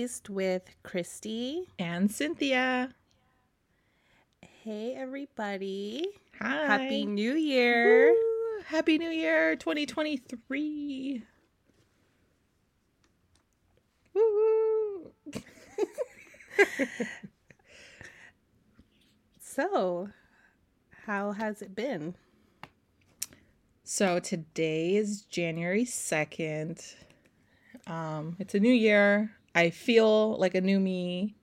Welcome to Doing the Least with Christy and Cynthia. Hey, everybody. Hi. Happy New Year. Woo. Happy New Year 2023. Woo. so, how has it been? So, today is January 2nd. Um, it's a new year. I feel like a new me,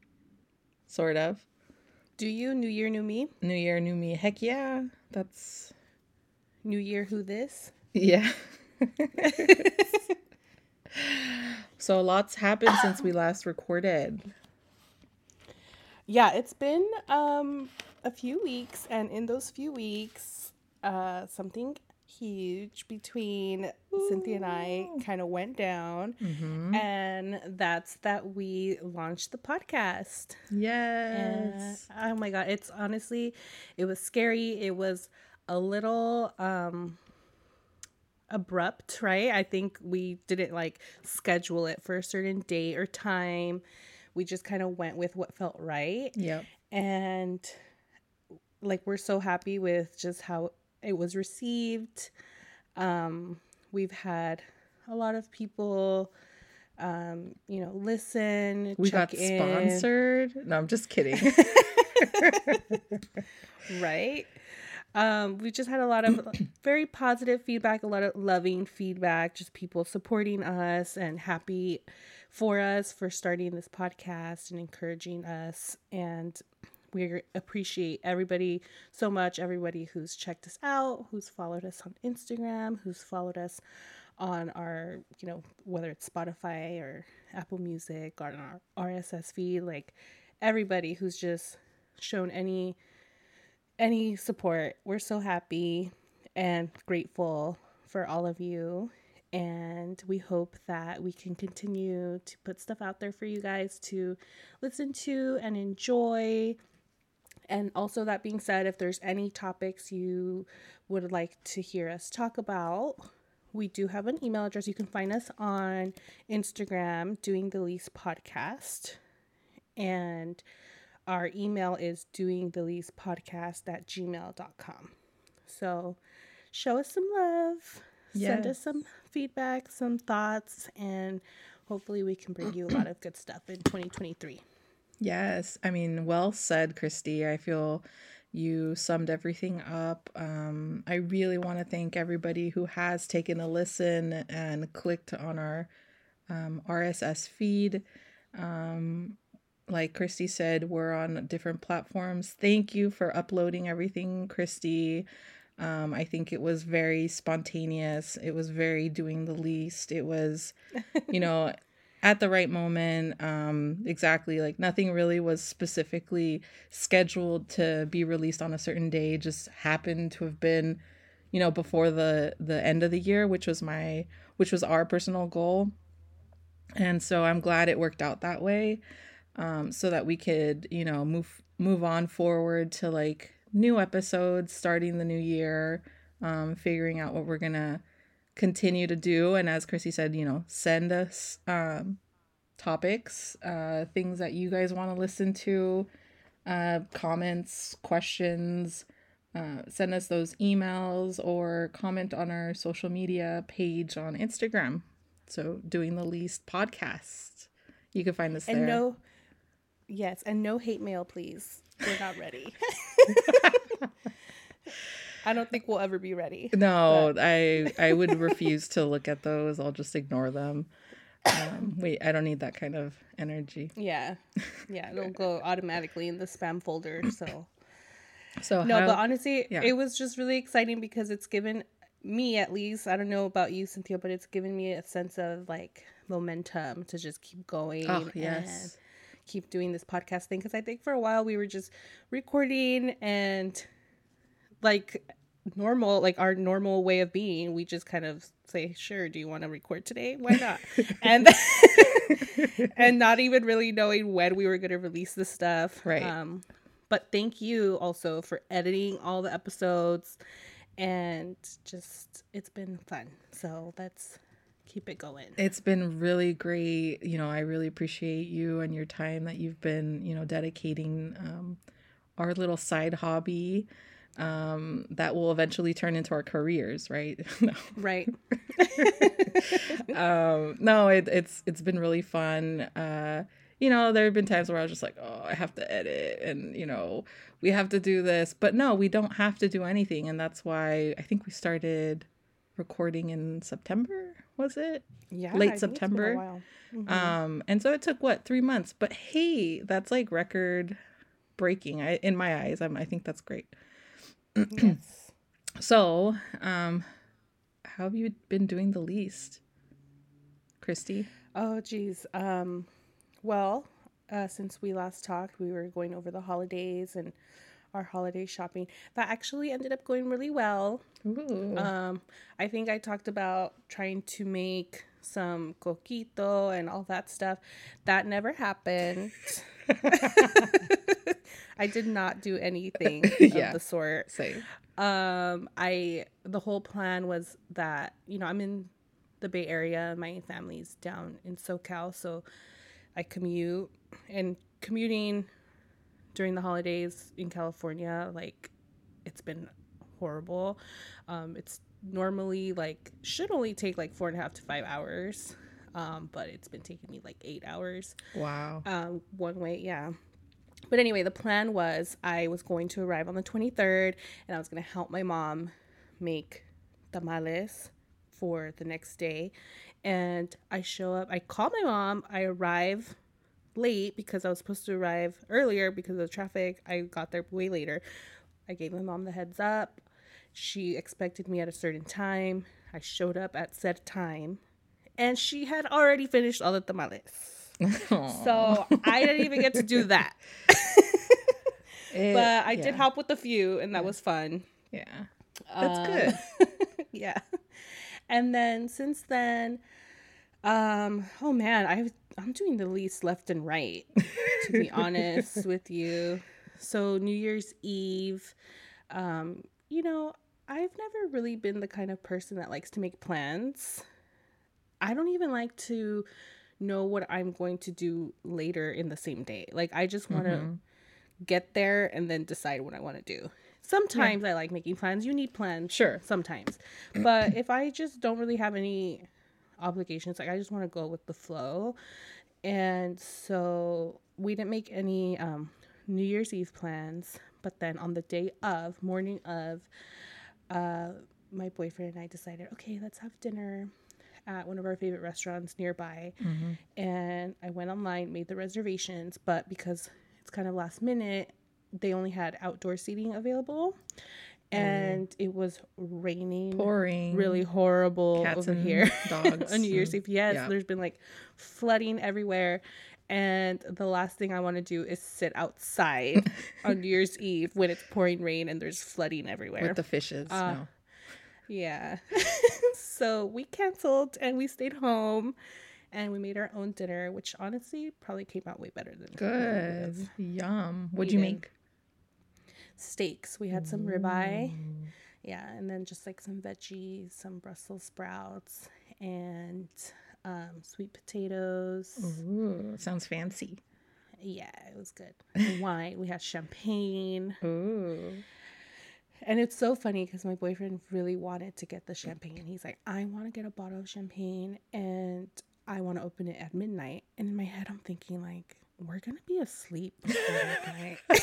sort of. Do you? New Year, new me? New year, new me. Heck yeah. That's New Year, who this? Yeah. so lots happened since we last recorded. Yeah, it's been um a few weeks and in those few weeks uh something huge between Ooh. Cynthia and I kind of went down. Mm-hmm. And that's that we launched the podcast. Yes. And, oh my God. It's honestly, it was scary. It was a little um abrupt, right? I think we didn't like schedule it for a certain date or time. We just kind of went with what felt right. Yep. And like we're so happy with just how it was received. Um, we've had a lot of people, um, you know, listen. We got in. sponsored. No, I'm just kidding. right. Um, we just had a lot of very positive feedback, a lot of loving feedback, just people supporting us and happy for us for starting this podcast and encouraging us. And we appreciate everybody so much, everybody who's checked us out, who's followed us on Instagram, who's followed us on our, you know, whether it's Spotify or Apple Music or on our RSS feed, like everybody who's just shown any any support. We're so happy and grateful for all of you and we hope that we can continue to put stuff out there for you guys to listen to and enjoy and also, that being said, if there's any topics you would like to hear us talk about, we do have an email address. You can find us on Instagram, Doing the Least Podcast. And our email is doing the least podcast at gmail.com. So show us some love, yes. send us some feedback, some thoughts, and hopefully we can bring you a lot of good stuff in 2023. Yes. I mean, well said, Christy. I feel you summed everything up. Um, I really want to thank everybody who has taken a listen and clicked on our um, RSS feed. Um, like Christy said, we're on different platforms. Thank you for uploading everything, Christy. Um, I think it was very spontaneous. It was very doing the least. It was, you know, at the right moment. Um, exactly. Like nothing really was specifically scheduled to be released on a certain day. Just happened to have been, you know, before the the end of the year, which was my which was our personal goal. And so I'm glad it worked out that way. Um, so that we could, you know, move move on forward to like new episodes starting the new year, um, figuring out what we're gonna continue to do. And as Christy said, you know, send us um, topics, uh, things that you guys want to listen to, uh, comments, questions. Uh, send us those emails or comment on our social media page on Instagram. So, doing the least podcast. You can find us and there. no, yes, and no hate mail, please. We're not ready. I don't think we'll ever be ready. No, but. I I would refuse to look at those. I'll just ignore them. Um, wait, I don't need that kind of energy. Yeah, yeah, it'll go automatically in the spam folder. So, so no, how, but honestly, yeah. it was just really exciting because it's given me at least. I don't know about you, Cynthia, but it's given me a sense of like momentum to just keep going. Oh yes. keep doing this podcast thing because I think for a while we were just recording and like normal like our normal way of being we just kind of say sure do you want to record today? Why not? And and not even really knowing when we were going to release the stuff right. um but thank you also for editing all the episodes and just it's been fun. So that's keep it going. It's been really great. You know, I really appreciate you and your time that you've been, you know, dedicating um, our little side hobby um, that will eventually turn into our careers, right? no. Right. um, no, it, it's it's been really fun. Uh, you know, there have been times where I was just like, oh, I have to edit, and you know, we have to do this, but no, we don't have to do anything, and that's why I think we started recording in September. Was it? Yeah. Late September. Mm-hmm. Um, and so it took what three months, but hey, that's like record breaking. I in my eyes, I'm, I think that's great. Yes. So, um, how have you been doing the least, Christy? Oh, geez. Um, well, uh, since we last talked, we were going over the holidays and our holiday shopping. That actually ended up going really well. Um, I think I talked about trying to make some coquito and all that stuff. That never happened. I did not do anything Yeah. of the sort. Say. Um, I the whole plan was that you know I'm in the Bay Area. My family's down in SoCal, so I commute and commuting during the holidays in California. Like it's been horrible. Um, it's normally like should only take like four and a half to five hours, um, but it's been taking me like eight hours Wow. um, one way, yeah. But anyway, the plan was I was going to arrive on the 23rd and I was going to help my mom make tamales for the next day. And I show up, I call my mom, I arrive late because I was supposed to arrive earlier because of the traffic. I got there way later. I gave my mom the heads up. She expected me at a certain time. I showed up at said time and she had already finished all the tamales. So I didn't even get to do that. It- But I did help with a few, and that was fun. Yeah. That's Um, good. yeah. And then since then, um, oh man, I I'm doing the least left and right, to be honest with you. So New Year's Eve, um, you know, I've never really been the kind of person that likes to make plans. I don't even like to know what I'm going to do later in the same day. Like I just want to Mhm. get there and then decide what I want to do. Sometimes I like making plans. You need plans. Sure. Sometimes. But if I just don't really have any obligations, like I just want to go with the flow. And so we didn't make any um, New Year's Eve plans. But then on the day of, morning of, uh, my boyfriend and I decided, okay, let's have dinner at one of our favorite restaurants nearby. Mhm. And I went online, made the reservations, but because it's kind of last minute, they only had outdoor seating available. And it was raining Pouring. really horrible Cats over and here dogs on New Year's Eve. Yes, yeah. there's been like flooding everywhere. And the last thing I want to do is sit outside on New Year's Eve when it's pouring rain and there's flooding everywhere. with the fishes. Uh, no. Yeah. so we canceled and we stayed home and we made our own dinner, which honestly probably came out way better than. Good. Yum. What'd you make? Steaks. We had some ribeye. Yeah, and then just like some veggies, some Brussels sprouts, and um, sweet potatoes. Ooh, sounds fancy. Yeah, it was good. And wine. We had champagne. Ooh. And it's so funny because my boyfriend really wanted to get the champagne. and He's like, I want to get a bottle of champagne and I want to open it at midnight. And in my head, I'm thinking, like, we're going to be asleep before midnight.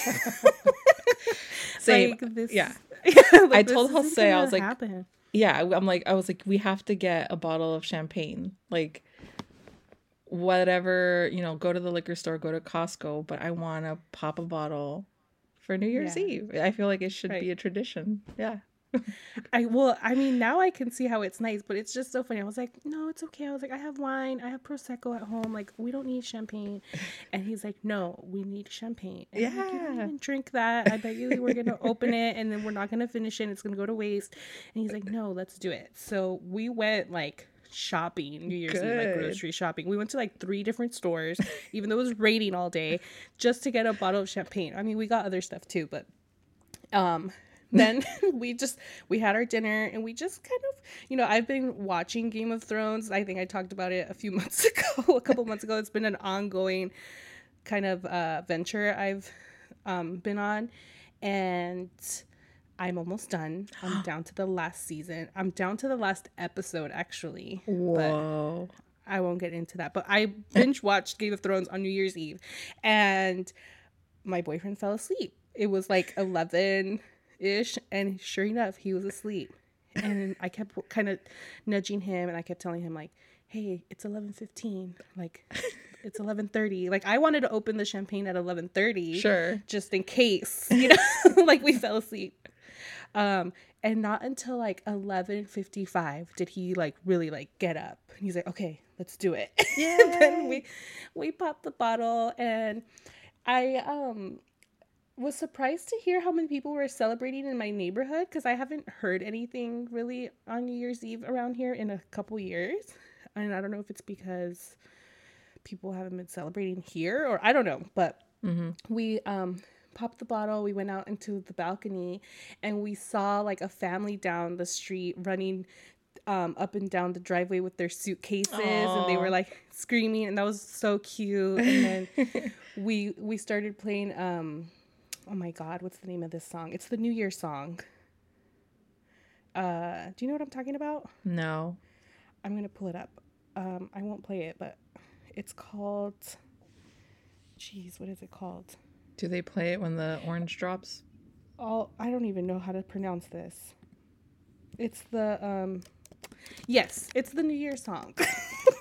Same. Like, this, Yeah. like, I told Jose, I was like, happen. Yeah, I'm like, I was like, we have to get a bottle of champagne. Like, whatever, you know, go to the liquor store, go to Costco, but I want to pop a bottle for New Year's Yeah. Eve. I feel like it should Right. be a tradition. Yeah. I well, I mean, now I can see how it's nice, but it's just so funny. I was like, no, it's okay. I was like, I have wine, I have prosecco at home. Like, we don't need champagne. And he's like, no, we need champagne. And I'm like, you don't Yeah. even drink that. I bet you we're gonna open it and then we're not gonna finish it. And it's gonna go to waste. And he's like, no, let's do it. So we went like shopping New Year's Eve, like grocery shopping. We went to like three different stores, even though it was raining all day, just to get a bottle of champagne. I mean, we got other stuff too, but um then we just we had our dinner and we just kind of you know i've been watching game of thrones i think i talked about it a few months ago a couple months ago it's been an ongoing kind of uh, venture i've um, been on and i'm almost done i'm down to the last season i'm down to the last episode actually Whoa. I won't get into that. But I binge watched Game of Thrones on New Year's Eve and my boyfriend fell asleep. It was like 11 ish. And sure enough, he was asleep. And I kept kind of nudging him and I kept telling him, like, hey, it's 11.15. Like, it's 11.30. Like, I wanted to open the champagne at 11.30. Sure. Just in case, you know, like we fell asleep. Um, and not until like 11.55 did he like really like get up. And he's like, okay, let's do it. and then we we popped the bottle and I um was surprised to hear how many people were celebrating in my neighborhood because I haven't heard anything really on New Year's Eve around here in a couple years. And I don't know if it's because people haven't been celebrating here or I don't know, but Mm-hmm. we um popped the bottle we went out into the balcony and we saw like a family down the street running um, up and down the driveway with their suitcases and they were like screaming and that was so cute. And then we we started playing um oh my god what's the name of this song? It's the new year song. Uh do you know what i'm talking about? No. i'm gonna pull it up. Um i won't play it but it's called jeez what is it called Do they play it when the orange drops? all I don't even know how to pronounce this. It's the um yes, it's the New Year song.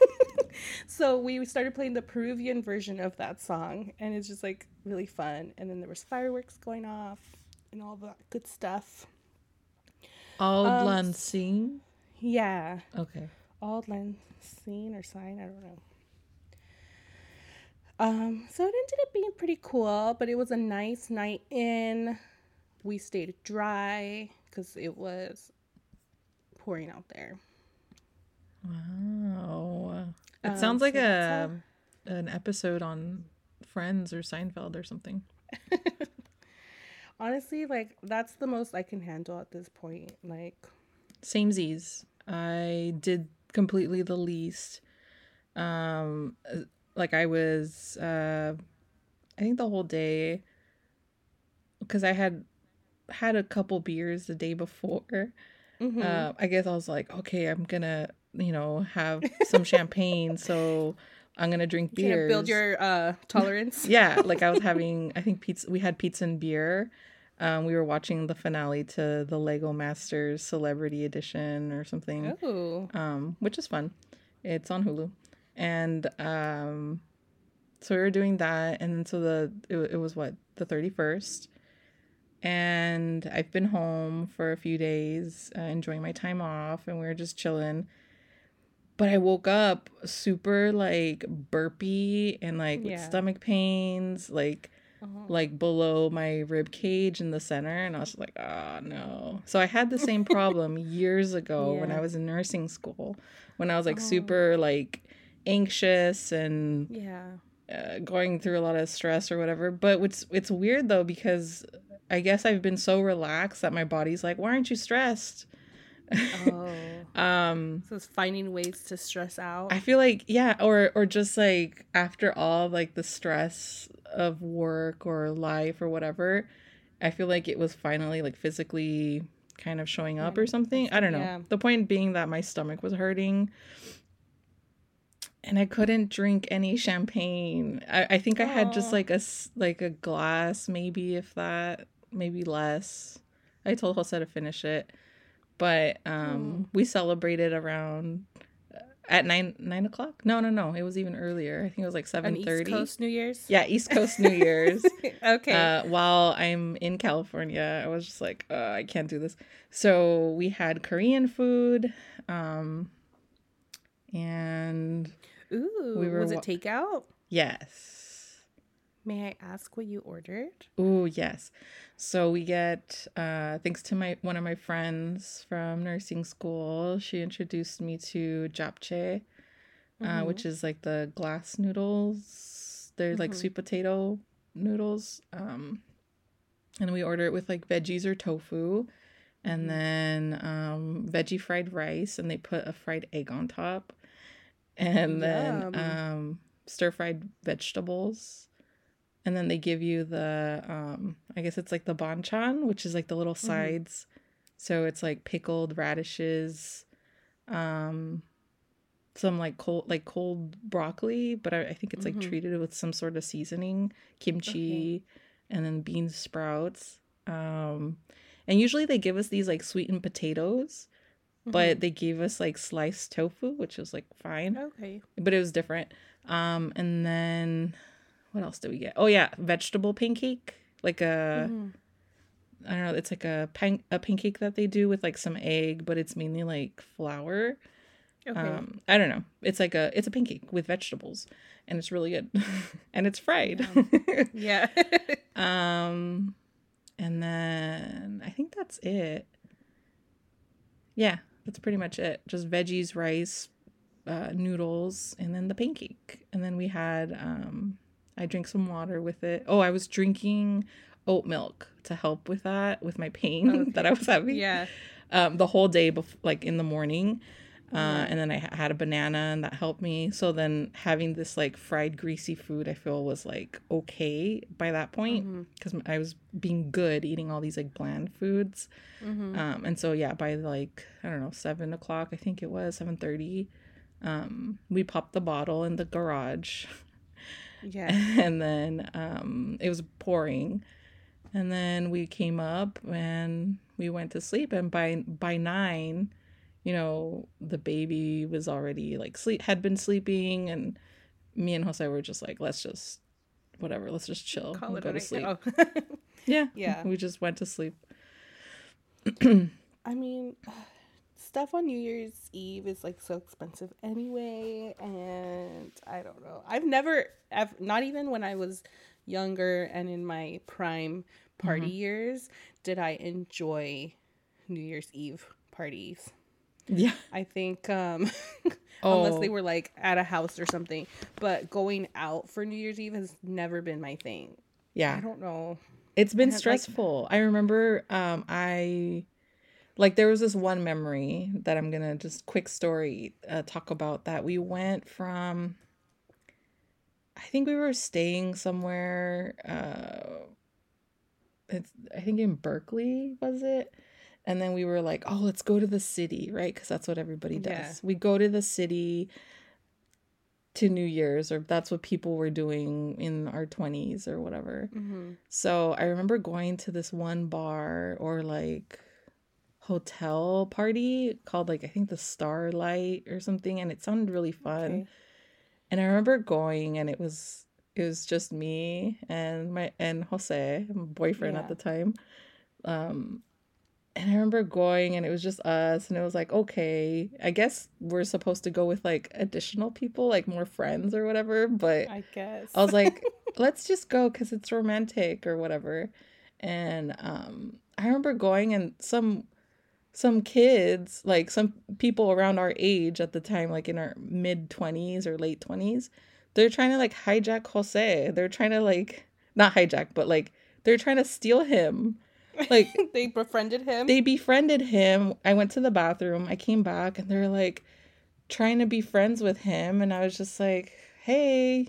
so we started playing the Peruvian version of that song and it's just like really fun and then there was fireworks going off and all that good stuff. Auld Um, Syne? Yeah. Okay. Auld Syne or sign, I don't know. Um, so it ended up being pretty cool, but it was a nice night in. We stayed dry because it was pouring out there. Wow. It Um, sounds like so a an episode on Friends or Seinfeld or something. Honestly, like that's the most I can handle at this point. Like, Same Z's. I did completely the least. Um, like I was, uh, I think the whole day, because I had had a couple beers the day before. mhm. Uh, I guess I was like, okay, I'm gonna, you know, have some champagne, so I'm gonna drink beers. build your uh tolerance. yeah, like I was having, I think pizza. We had pizza and beer. Um, we were watching the finale to the Lego Masters Celebrity Edition or something, Oh, um, which is fun. It's on Hulu, and um, so we were doing that, and then so the it, it was what the thirty first, and I've been home for a few days, uh, enjoying my time off, and we were just chilling. But I woke up super like burpy and like with Yeah. stomach pains, like uh-huh. like below my rib cage in the center and I was like, "Oh, no." So I had the same problem years ago when I was in nursing school when I was like Oh. super like anxious and yeah. uh, going through a lot of stress or whatever. But it's it's weird though because I guess I've been so relaxed that my body's like, "Why aren't you stressed?" Oh, Um so it's finding ways to stress out. I feel like yeah, or or just like after all like the stress of work or life or whatever, I feel like it was finally like physically kind of showing up or something. I don't know. Yeah. The point being that my stomach was hurting and I couldn't drink any champagne. I, I think I had just like a like a glass maybe if that, maybe less. I told Jose to finish it. But um we celebrated around uh, at nine nine o'clock. No, no, no. It was even earlier. I think it was like seven thirty. East. Coast New Year's. Yeah, East Coast New Year's. okay. uh, while I'm in California, I was just like, uh, I can't do this. So we had Korean food, um, and Ooh, we were was it takeout? yes, May I ask what you ordered? Ooh, yes. So we get uh thanks to my one of my friends from nursing school, she introduced me to japchae, uh, Mhm. which is like the glass noodles. They're like Mhm. sweet potato noodles. Um and we order it with like veggies or tofu, and Mhm. then um, veggie fried rice, and they put a fried egg on top, and then um, stir fried vegetables. And then they give you the, um, I guess it's like the banchan, which is like the little Mhm. sides. So it's like pickled radishes, um, some like cold, like cold broccoli, but I, I think it's like Mhm. treated with some sort of seasoning, kimchi, and then bean sprouts. Um, and usually they give us these like sweetened potatoes, but they gave us like sliced tofu, which was like fine okay. but it was different. Um, and then what else did we get? Oh yeah, vegetable pancake, like a Mhm. I don't know, it's like a pan- a pancake that they do with like some egg, but it's mainly like flour. Okay. Um, I don't know. It's like a it's a pancake with vegetables, and it's really good, and it's fried. yeah. um, and then I think that's it. Yeah, that's pretty much it. Just veggies, rice, uh, noodles, and then the pancake. And then we had um, I drank some water with it. Oh, I was drinking oat milk to help with that with my pain Okay. that I was having. yeah. Um, the whole day, bef- like in the morning. Uh, Mhm. and then I had a banana and that helped me. So then having this like fried greasy food, I feel was like okay by that point because I was being good eating all these like bland foods. Mhm. Um, and so yeah, by like I don't know seven o'clock, I think it was seven thirty. Um, we popped the bottle in the garage, yeah. and then um, it was pouring, and then we came up and we went to sleep. And by by nine, you know, the baby was already like sleep had been sleeping, and me and Jose were just like, let's just whatever, let's just chill, Call and go to sleep. Yeah, Yeah. we just went to sleep. I mean, stuff on New Year's Eve is like so expensive anyway, and I don't know. I've never, I've not even when I was younger and in my prime party mm-hmm. years did I enjoy New Year's Eve parties. Yeah. I think um Oh, unless they were like at a house or something, but going out for New Year's Eve has never been my thing. Yeah. I don't know. It's been had, like- stressful. I remember um I like there was this one memory that I'm going to just quick story uh, talk about that we went from I think we were staying somewhere uh it's I think in Berkeley was it? And then we were like, "Oh, let's go to the city," right? Cuz that's what everybody does. Yeah. We go to the city to New Year's or that's what people were doing in our 20s or whatever. hmm So I remember going to this one bar or like hotel party called like I think the Starlight or something and it sounded really fun. Okay. And I remember going and it was it was just me and my and Jose, my boyfriend Yeah. at the time. Um and I remember going and it was just us and it was like, okay, I guess we're supposed to go with like additional people, like more friends or whatever, but I guess. I was like, let's just go because it's romantic or whatever. And um, I remember going and some some kids, like some people around our age at the time, like in our mid twenties or late twenties, they're trying to like hijack Jose. They're trying to like not hijack, but like they're trying to steal him. Like they befriended him. they befriended him. I went to the bathroom. I came back and they're like trying to be friends with him. And I was just like, hey,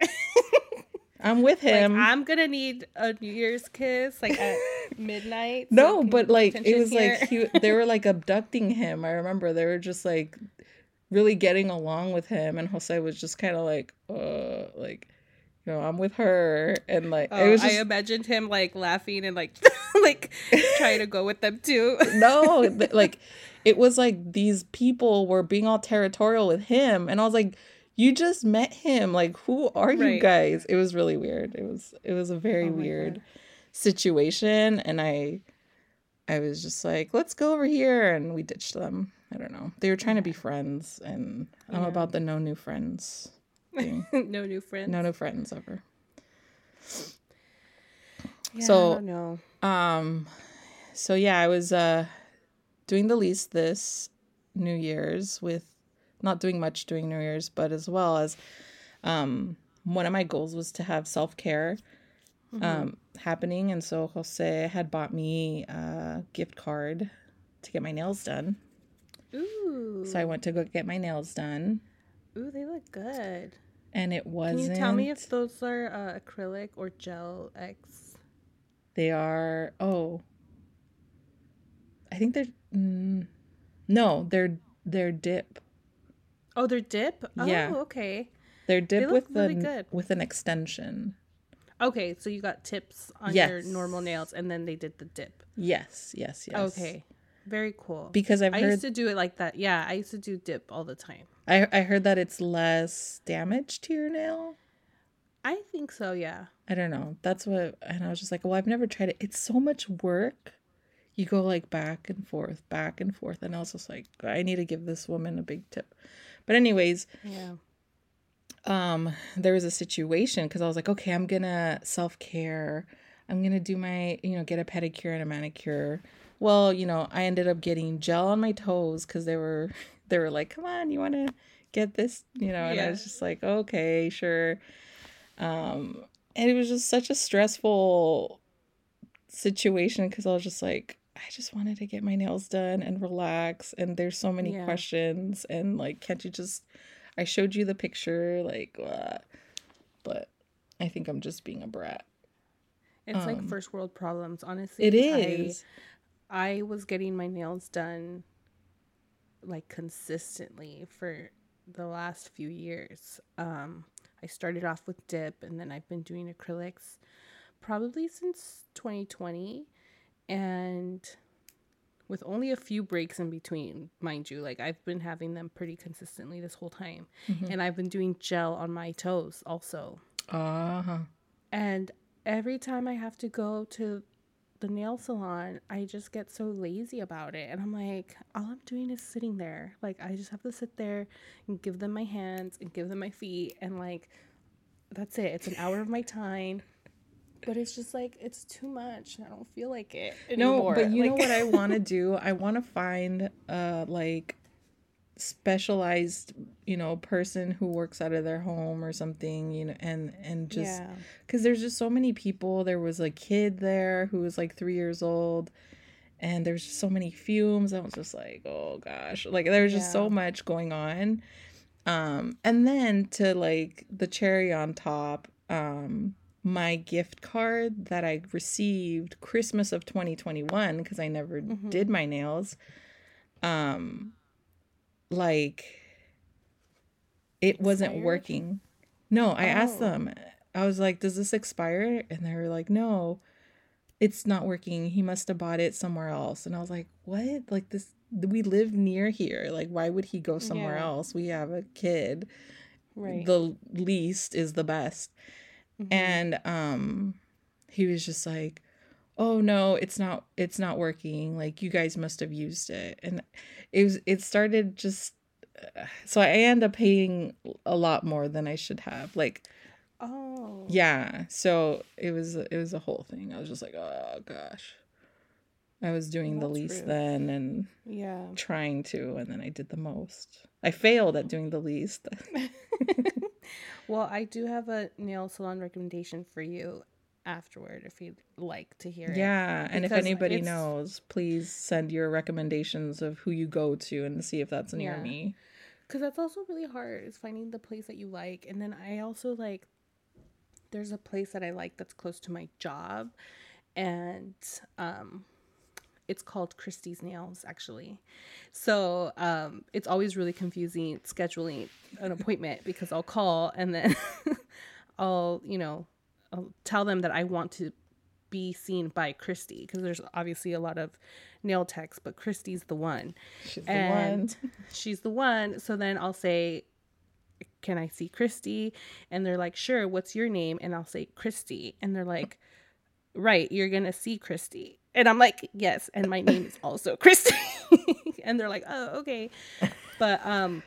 I'm with like, him. I'm gonna need a New Year's kiss like at midnight. no, but like it was like he, they were like abducting him. I remember they were just like really getting along with him. And Jose was just kind of like, uh, like, know, I'm with her. And like, Oh, it was I imagined him like laughing and like like trying to go with them too. no th- like it was like these people were being all territorial with him. And i was like you just met him. Like who are you Right. guys? It was really weird. It was it was a very Oh weird God. situation. And i i was just like let's go over here. And we ditched them. I don't know. They were trying to be friends. And i'm about the no new friends no new friends. no new friends ever Yeah, so- I. Um so yeah, I was uh doing the least this New Year's with not doing much during New Year's, but as well as um one of my goals was to have self-care mm-hmm. um, happening. And so Jose had bought me a gift card to get my nails done. Ooh. So I went to go get my nails done. Ooh, they look good. And it wasn't. Can you tell me if those are uh, acrylic or gel X? They are. Oh, I think they're. Mm, no, they're they're dip. Oh, they're dip. Yeah. Oh, okay. They're dip they with really the good. with an extension. Okay, so you got tips on yes. your normal nails, and then they did the dip. Yes, yes, yes. Okay, very cool. Because I've I heard... used to do it like that. Yeah, I used to do dip all the time. I I heard that it's less damage to your nail. I think so. Yeah. I don't know. That's what, and I was just like, well, I've never tried it. It's so much work. You go like back and forth, back and forth, and I was just like, I need to give this woman a big tip. But anyways, yeah um there was a situation because i was like okay i'm gonna self-care i'm gonna do my you know get a pedicure and a manicure well you know i ended up getting gel on my toes because they were they were like come on you want to get this you know and yeah. i was just like okay sure um and it was just such a stressful situation because i was just like i just wanted to get my nails done and relax and there's so many yeah. questions and like can't you just I showed you the picture, like, uh, but I think I'm just being a brat. It's um, like first world problems, honestly. It is. I, I was getting my nails done like consistently for the last few years. Um, I started off with dip and then I've been doing acrylics probably since 2020. And with only a few breaks in between, mind you. Like I've been having them pretty consistently this whole time. Mm-hmm. And I've been doing gel on my toes also. Uh-huh. And every time I have to go to the nail salon, I just get so lazy about it. And I'm like, all I'm doing is sitting there. Like I just have to sit there and give them my hands and give them my feet and like that's it. It's an hour of my time but it's just like it's too much. I don't feel like it anymore. No, but you like, know what I want to do? I want to find uh like specialized you know person who works out of their home or something you know and and just because yeah. there's just so many people there was a kid there who was like three years old and there's just so many fumes i was just like oh gosh like there's just yeah. so much going on um and then to like the cherry on top um my gift card that I received Christmas of 2021 because I never mm-hmm. did my nails. Um like it wasn't working. No, I oh. asked them. I was like, "Does this expire?" And they were like, "No. It's not working. He must have bought it somewhere else." And I was like, "What? Like this we live near here. Like why would he go somewhere yeah. else? We have a kid. Right. The least is the best." Mm-hmm. And um he was just like, "Oh no, it's not it's not working. Like you guys must have used it." And it was it started just so I end up paying a lot more than I should have. Like Oh. Yeah. So it was it was a whole thing. I was just like, "Oh gosh." I was doing That's the least rude. then and yeah, trying to and then I did the most. I failed at doing the least. Well, I do have a nail salon recommendation for you afterward if you'd like to hear yeah, it. Yeah, and if anybody knows, please send your recommendations of who you go to and see if that's near yeah. me. Cuz that's also really hard is finding the place that you like. And then I also like there's a place that I like that's close to my job and um it's called Christie's Nails, actually. So um, it's always really confusing scheduling an appointment because I'll call and then I'll, you know, I'll tell them that I want to be seen by Christy because there's obviously a lot of nail techs, but Christy's the one. She's and the one. she's the one. So then I'll say, Can I see Christy? And they're like, Sure, what's your name? And I'll say, Christy. And they're like, Right, you're going to see Christy. And I'm like, yes, and my name is also Christy. and they're like, oh, okay. But um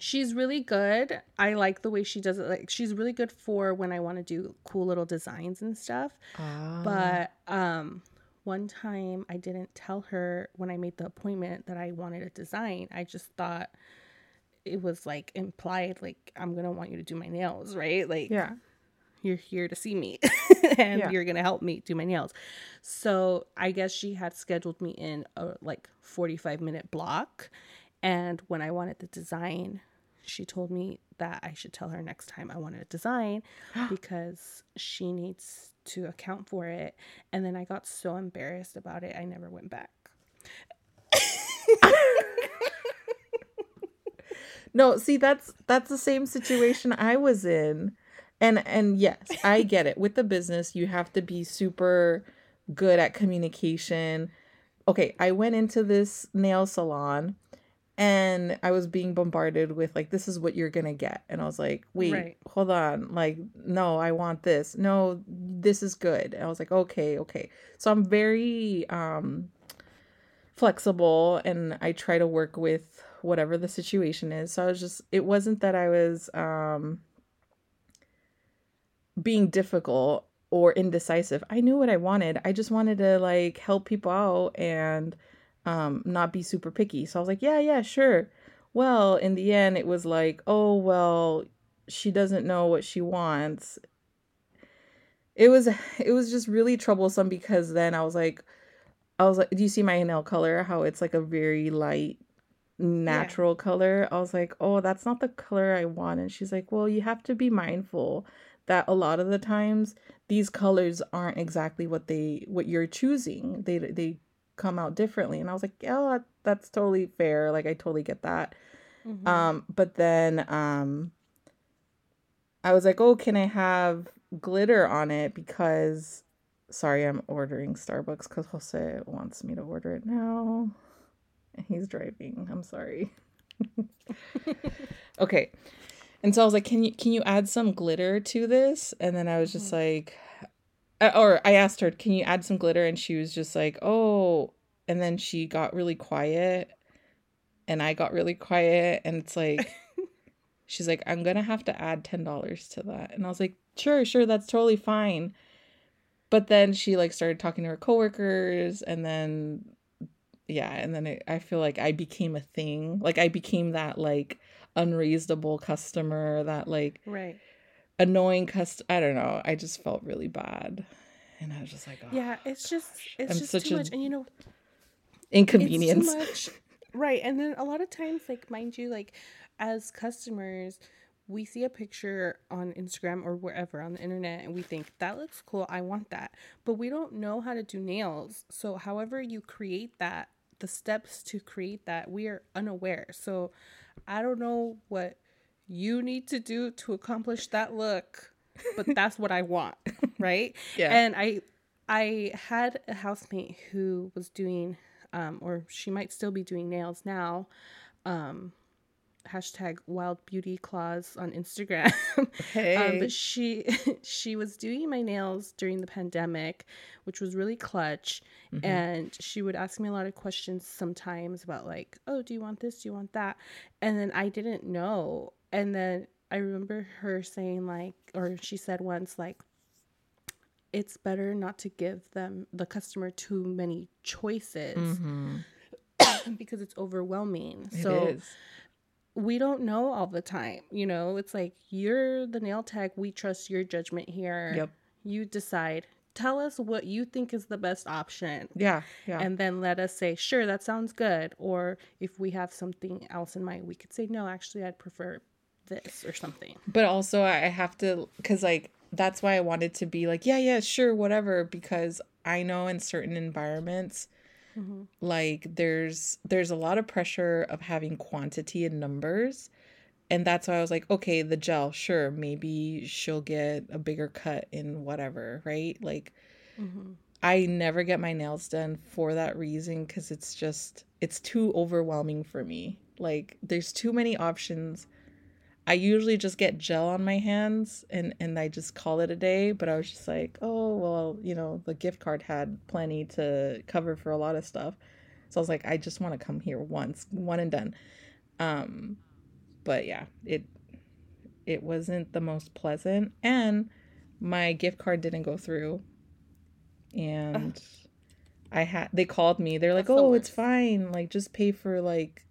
she's really good. I like the way she does it. Like she's really good for when I want to do cool little designs and stuff. Ah. But um one time I didn't tell her when I made the appointment that I wanted a design. I just thought it was like implied like I'm going to want you to do my nails, right? Like Yeah. you're here to see me and yeah. you're gonna help me do my nails so i guess she had scheduled me in a like 45 minute block and when i wanted the design she told me that i should tell her next time i wanted a design because she needs to account for it. And then i got so embarrassed about it i never went back. No see that's that's the same situation i was in. And and yes i get it. With the business you have to be super good at communication. Okay i went into this nail salon and i was being bombarded with like this is what you're gonna get and i was like wait right. hold on like no i want this no this is good and i was like okay okay so i'm very um flexible and i try to work with whatever the situation is so i was just it wasn't that i was um being difficult or indecisive. I knew what I wanted. I just wanted to like help people out and um not be super picky. So I was like, yeah, yeah, sure. Well, in the end it was like, oh, well, she doesn't know what she wants. It was it was just really troublesome because then I was like I was like, do you see my nail color how it's like a very light natural yeah. color? I was like, "Oh, that's not the color I want." And she's like, "Well, you have to be mindful that a lot of the times these colors aren't exactly what they what you're choosing. They they come out differently. And I was like, yeah, that's totally fair. Like I totally get that. Mm-hmm. Um, but then um I was like, oh, can I have glitter on it? Because sorry, I'm ordering Starbucks because Jose wants me to order it now. And he's driving. I'm sorry. okay. And so I was like, "Can you can you add some glitter to this?" And then I was just mm-hmm. like Uh, or I asked her, "Can you add some glitter?" and she was just like, "Oh." And then she got really quiet and I got really quiet and it's like she's like, "I'm going to have to add $10 to that." And I was like, "Sure, sure, that's totally fine." But then she like started talking to her coworkers and then yeah, and then it, I feel like I became a thing. Like I became that like unreasonable customer, that like right annoying cust. I don't know. I just felt really bad, and I was just like, oh, yeah, it's oh, just it's I'm just too much, and you know, inconvenience. much, right? And then a lot of times, like mind you, like as customers, we see a picture on Instagram or wherever on the internet and we think that looks cool, I want that. But we don't know how to do nails. So however you create that, the steps to create that, we are unaware. So I don't know what you need to do to accomplish that look, but that's what I want, right? Yeah. And I I had a housemate who was doing um or she might still be doing nails now. Um hashtag wild beauty claws on Instagram. Hey. um, but she she was doing my nails during the pandemic, which was really clutch. Mm-hmm. And she would ask me a lot of questions sometimes about like, oh, do you want this? Do you want that? And then I didn't know. And then I remember her saying like, or she said once like, it's better not to give them the customer too many choices mm-hmm. because it's overwhelming. It so is we don't know all the time. You know, it's like you're the nail tech. We trust your judgment here. Yep. You decide. Tell us what you think is the best option. Yeah. Yeah. And then let us say, sure, that sounds good. Or if we have something else in mind, we could say, no, actually, I'd prefer this or something. But also, I have to, because like, that's why I wanted to be like, yeah, yeah, sure, whatever. Because I know in certain environments, Mm-hmm. Like there's there's a lot of pressure of having quantity and numbers. And that's why I was like, okay, the gel, sure, maybe she'll get a bigger cut in whatever, right? Like mm-hmm. I never get my nails done for that reason cuz it's just it's too overwhelming for me. Like there's too many options I usually just get gel on my hands and and I just call it a day, but I was just like, "Oh, well, you know, the gift card had plenty to cover for a lot of stuff." So I was like, "I just want to come here once, one and done." Um but yeah, it it wasn't the most pleasant and my gift card didn't go through. And I had they called me. They're like, "Oh, it's fine. Like just pay for like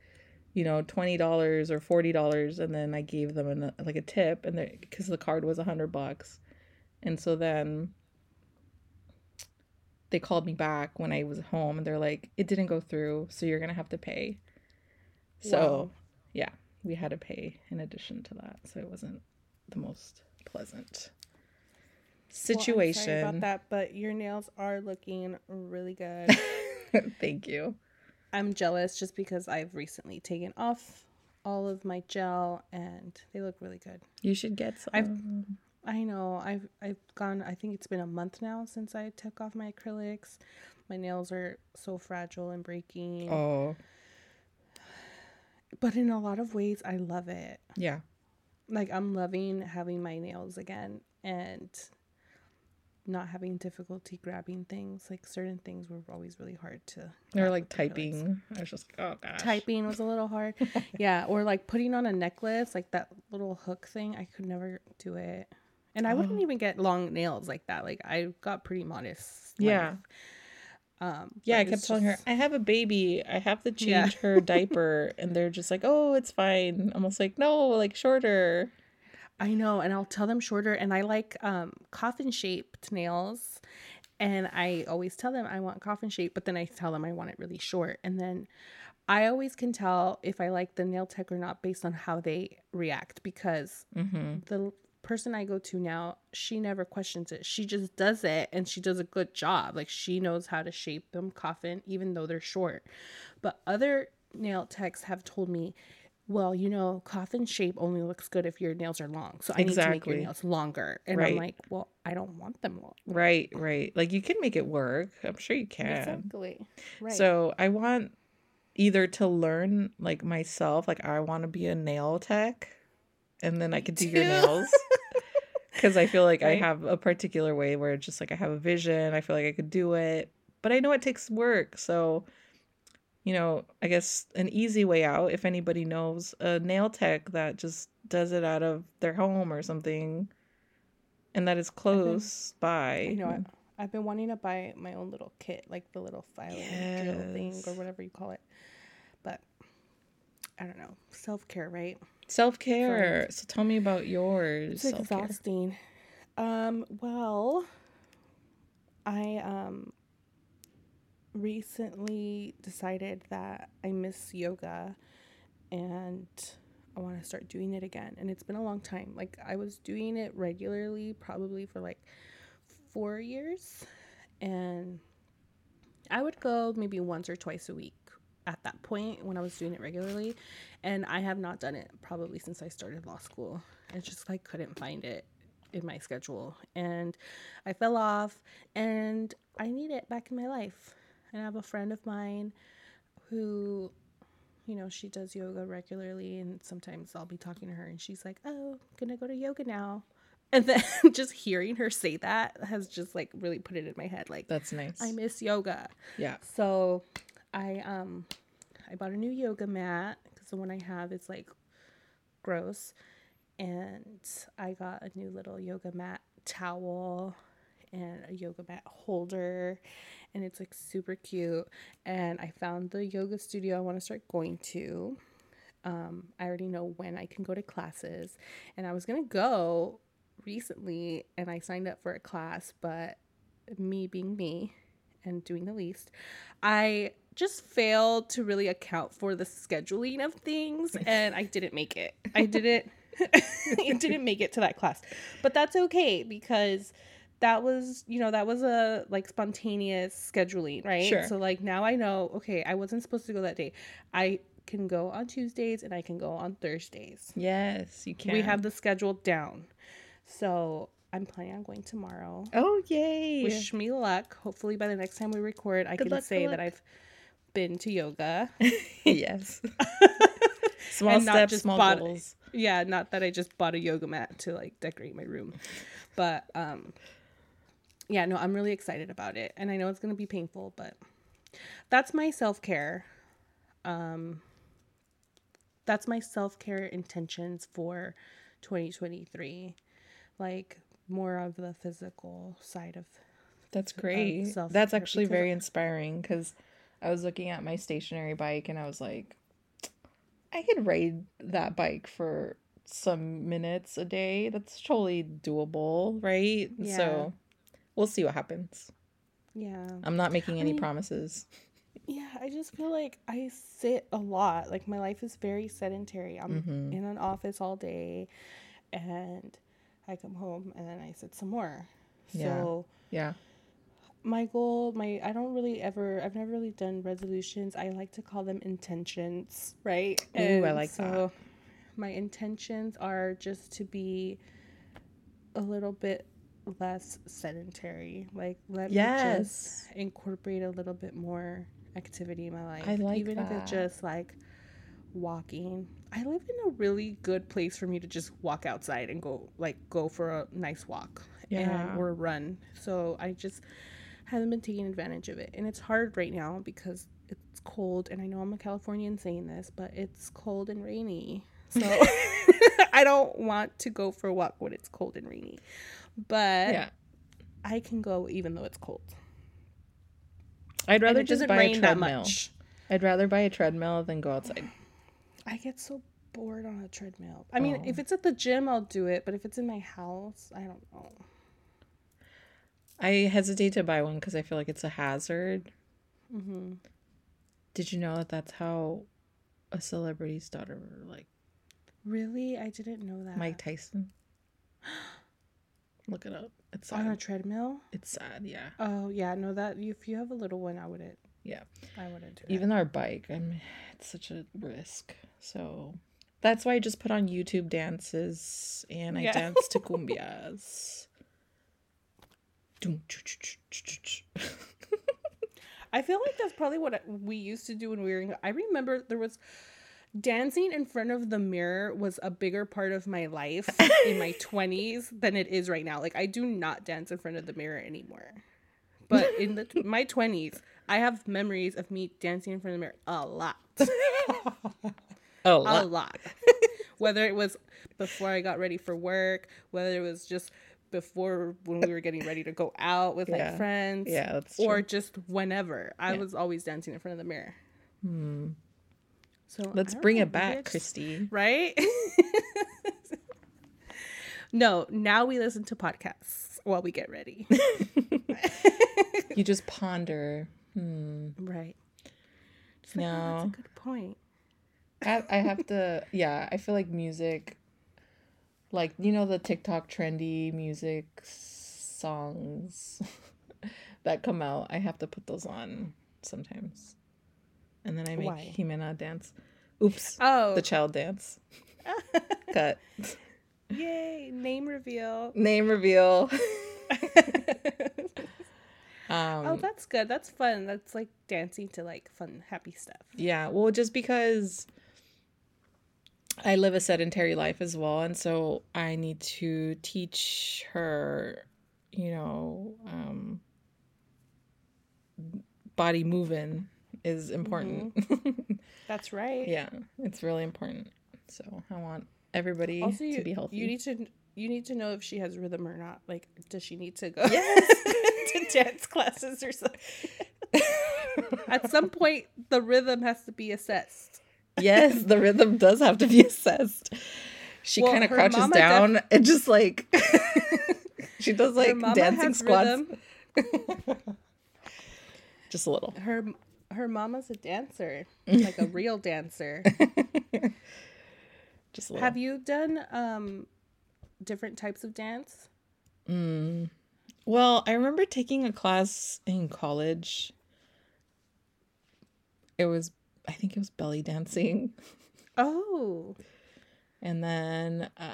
you know, twenty dollars or forty dollars, and then I gave them an, like a tip, and because the card was a hundred bucks, And so then they called me back when I was home and they're like, it didn't go through, so you're going to have to pay. So, Wow. yeah, we had to pay in addition to that. So it wasn't the most pleasant Well, situation. sorry about that, but your nails are looking really good. Thank you. I'm jealous just because I've recently taken off all of my gel and they look really good. You should get some. I've- I know. I've I've gone I think it's been a month now since I took off my acrylics. My nails are so fragile and breaking. oh, But in a lot of ways I love it. yeah. Like I'm loving having my nails again and not having difficulty grabbing things. Like certain things were always really hard to Or like typing. I was just like, oh gosh. typing was a little hard. yeah, or like putting on a necklace, like that little hook thing. I could never do it. And I wouldn't Oh. even get long nails like that. Like I got pretty modest. Yeah. Um Yeah, I kept telling her, I have a baby. I have to change Yeah. her diaper. And they're just like, oh, it's fine. Almost like, no, like shorter. I know, and I'll tell them shorter and I like um coffin shaped nails. And I always tell them I want coffin shape, but then I tell them I want it really short. And then I always can tell if I like the nail tech or not based on how they react because Mm-hmm. the person I go to now, she never questions it. She just does it and she does a good job. Like she knows how to shape them coffin even though they're short. But other nail techs have told me, well, you know, coffin shape only looks good if your nails are long. So I need to make your nails longer. And Right. I'm like, well, I don't want them long. Right, right. Like you can make it work. I'm sure you can. Exactly. Right. So I want either to learn like myself, like I want to be a nail tech and then I could do your nails. Cause I feel like I have a particular way where it's just like I have a vision. I feel like I could do it, but I know it takes work. So, you know, I guess an easy way out, if anybody knows a nail tech that just does it out of their home or something and that is close by. you know, I, I've been wanting to buy my own little kit, like the little filing drill thing or whatever you call it. But I don't know. Self care, right? Self care. So tell me about yours. It's self-care. exhausting. Um, well, I um recently decided that I miss yoga and I want to start doing it again. And it's been a long time. Like I was doing it regularly probably for like 4 years and I would go maybe once or twice a week at that point when I was doing it regularly. And I have not done it probably since I started law school. I just like couldn't find it in my schedule. And I fell off and I need it back in my life. And I have a friend of mine who, you know, she does yoga regularly and sometimes I'll be talking to her and she's like, Oh, gonna go to yoga now. And then just hearing her say that has just like really put it in my head like That's nice. I miss yoga. yeah. So I um I bought a new yoga mat because the one I have is like gross. And I got a new little yoga mat towel and a yoga mat holder and it's like super cute. And I found the yoga studio I want to start going to. Um, I already know when I can go to classes. And I was gonna go recently and I signed up for a class, but me being me and doing the least, I just failed to really account for the scheduling of things and I didn't make it. I didn't it didn't make it to that class. But that's okay because that was, you know, that was a like spontaneous scheduling, right? Sure. So like now I know, okay, I wasn't supposed to go that day. I can go on Tuesdays and I can go on Thursdays. Yes, you can. We have the schedule down. So I'm planning on going tomorrow. Oh yay! Wish me luck. Hopefully by the next time we record, I Good can luck, say that. I've been to yoga. yes. small And not just small bought- goals. yeah, not that I just bought a yoga mat to like decorate my room. But um yeah, no, I'm really excited about it. And I know it's going to be painful, but that's my self-care. Um that's my self-care intentions for 2023. Like more of the physical side of That's great. That's actually very inspiring because I was looking at my stationary bike and I was like, I could ride that bike for some minutes a day. That's totally doable, right? Yeah. So we'll see what happens. Yeah. I'm not making any mean- promises. Yeah, I just feel like I sit a lot. Like my life is very sedentary. I'm Mhm. in an office all day and I come home and then I sit some more. Yeah. So Yeah. my goal, my I don't really ever I've never really done resolutions. I like to call them intentions, right? Ooh, I like that. my intentions are just to be a little bit less sedentary. Like let me just incorporate a little bit more activity in my life. I like even if it's just like walking. I live in a really good place for me to just walk outside and go like go for a nice walk Yeah. and or run. So I just haven't been taking advantage of it. And it's hard right now because it's cold and I know I'm a Californian saying this, but it's cold and rainy. So I don't want to go for a walk when it's cold and rainy. But Yeah. I can go even though it's cold. I'd rather just buy a treadmill. much. I'd rather buy a treadmill than go outside. I get so bored on a treadmill. I mean, Oh. if it's at the gym, I'll do it, but if it's in my house, I don't know. I hesitate to buy one because I feel like it's a hazard. Mm-hmm. Did you know that that's how a celebrity's daughter, like Really, I didn't know that. Mike Tyson? Look it up. It's on a treadmill. It's sad. Yeah. Oh yeah, no that if you have a little one, I wouldn't. Yeah. I wouldn't do. Even our bike, I mean, it's such a risk. So that's why I just put on YouTube dances and I Yeah. dance to cumbias. I feel like that's probably what we used to do when we were. I remember there was dancing in front of the mirror was a bigger part of my life in my 20s than it is right now. Like I do not dance in front of the mirror anymore. But in the my 20s, I have memories of me dancing in front of the mirror a lot. Oh, A lot. A lot. whether it was before I got ready for work, whether it was just before when we were getting ready to go out with Yeah. my friends, yeah, that's or just whenever. I Yeah. was always dancing in front of the mirror. Hmm. So Let's bring it back, Christy. Right? no, now we listen to podcasts while we get ready. you just ponder. Hmm. right. It's like, oh, that's a No. good point. I, I have to yeah i feel like music like you know the tiktok trendy music songs that come out i have to put those on sometimes and then i make Why? Jimena dance oops Oh, the child dance cut yay! Name reveal. name reveal um oh, that's good. That's fun. That's like dancing to like fun, happy stuff. Yeah, well, just because I live a sedentary life as well, and so I need to teach her, you know, um, body moving is important. Mm-hmm. That's right. yeah, it's really important. So I want everybody Also, you, to be healthy. you need to you need to know if she has rhythm or not. Like, does she need to go Yes. to dance classes or something? At some point, the rhythm has to be assessed. yes, the rhythm does have to be assessed. She Well, kind of crouches mama def- down and just like she does like dancing squats. just a little. Her her mama's a dancer, like a real dancer. Just a little. Have you done um different types of dance? Mm. Well, I remember taking a class in college. It was, I think it was belly dancing. Oh, And then uh,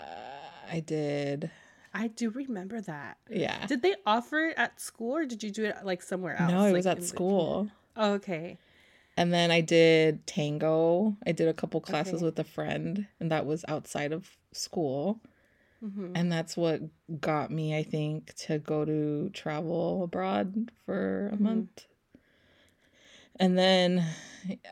I did, I do remember that. yeah. Did they offer it at school or did you do it like somewhere else? No, it like, was at school. Oh, okay. And then I did tango. I did a couple classes Okay. with a friend, and that was outside of school. hmm And that's what got me, I think, to go to travel abroad for a Mhm. month. And then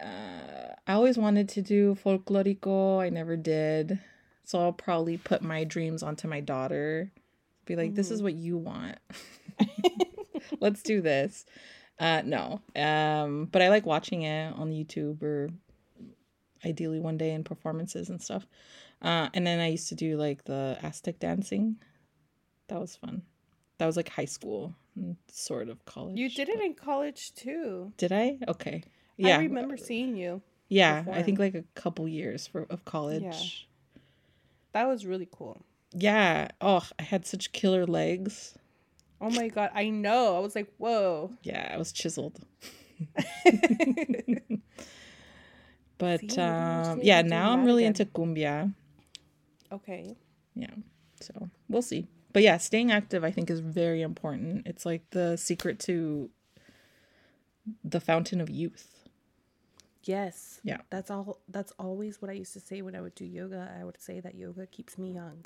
uh, I always wanted to do folklorico. I never did. So I'll probably put my dreams onto my daughter. Be like, this is what you want. Let's do this. Uh, no. Um, but I like watching it on YouTube or ideally one day in performances and stuff. Uh, and then I used to do like the Aztec dancing. That was fun. That was like high school, sort of college. You did it in college too. Did I? Okay. Yeah. I remember seeing you. Yeah, perform. I think like a couple years for of college. Yeah. That was really cool. Yeah. Oh, I had such killer legs. Oh my god, I know. I was like, whoa. Yeah, I was chiseled. but See, um, yeah, now I'm really again. into cumbia. Okay. Yeah. So we'll see. But yeah, staying active I think is very important. It's like the secret to the fountain of youth. Yes. Yeah. That's all that's always what I used to say when I would do yoga. I would say that yoga keeps me young.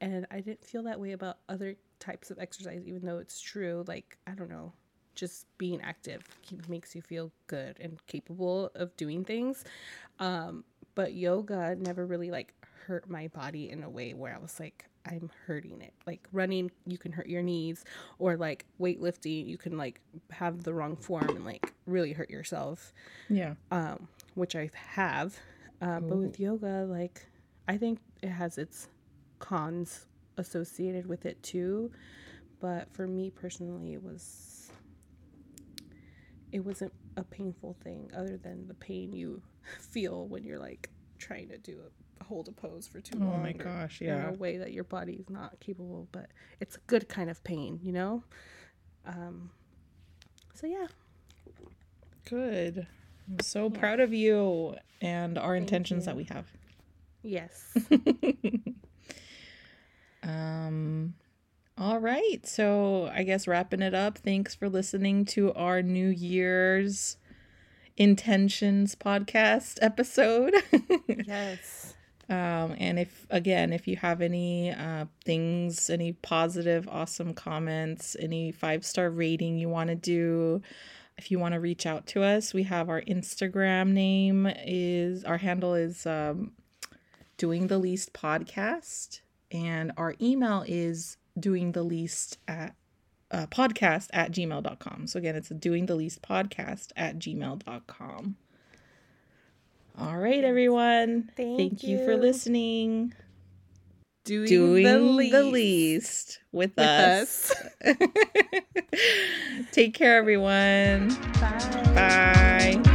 And I didn't feel that way about other types of exercise even though it's true. Like, I don't know, just being active keep, makes you feel good and capable of doing things. Um, but yoga never really like hurt my body in a way where I was like, I'm hurting it. Like running, you can hurt your knees, or like weightlifting, you can like have the wrong form and like really hurt yourself. Yeah. Um, which I have. Uh, but with yoga, like I think it has its cons associated with it too. But for me personally, it was it wasn't a painful thing other than the pain you feel when you're like trying to do it hold a pose for too long. Oh my gosh, yeah. In a way that your body is not capable, but it's a good kind of pain, you know? Um so yeah. Good. I'm so yeah. proud of you and our Thank intentions you. that we have. Yes. um all right. So I guess wrapping it up. Thanks for listening to our New Year's intentions podcast episode. yes. Um, and if again, if you have any uh, things, any positive, awesome comments, any five star rating you want to do, if you want to reach out to us, we have our Instagram name is our handle is um, doing the least podcast, and our email is doing the least at uh, podcast at gmail.com. So again, it's doing the least podcast at gmail.com. All right, everyone. Thank, Thank you. you. for listening. Doing, Doing the, least. the least with, with us. us. Take care, everyone. Bye. Bye.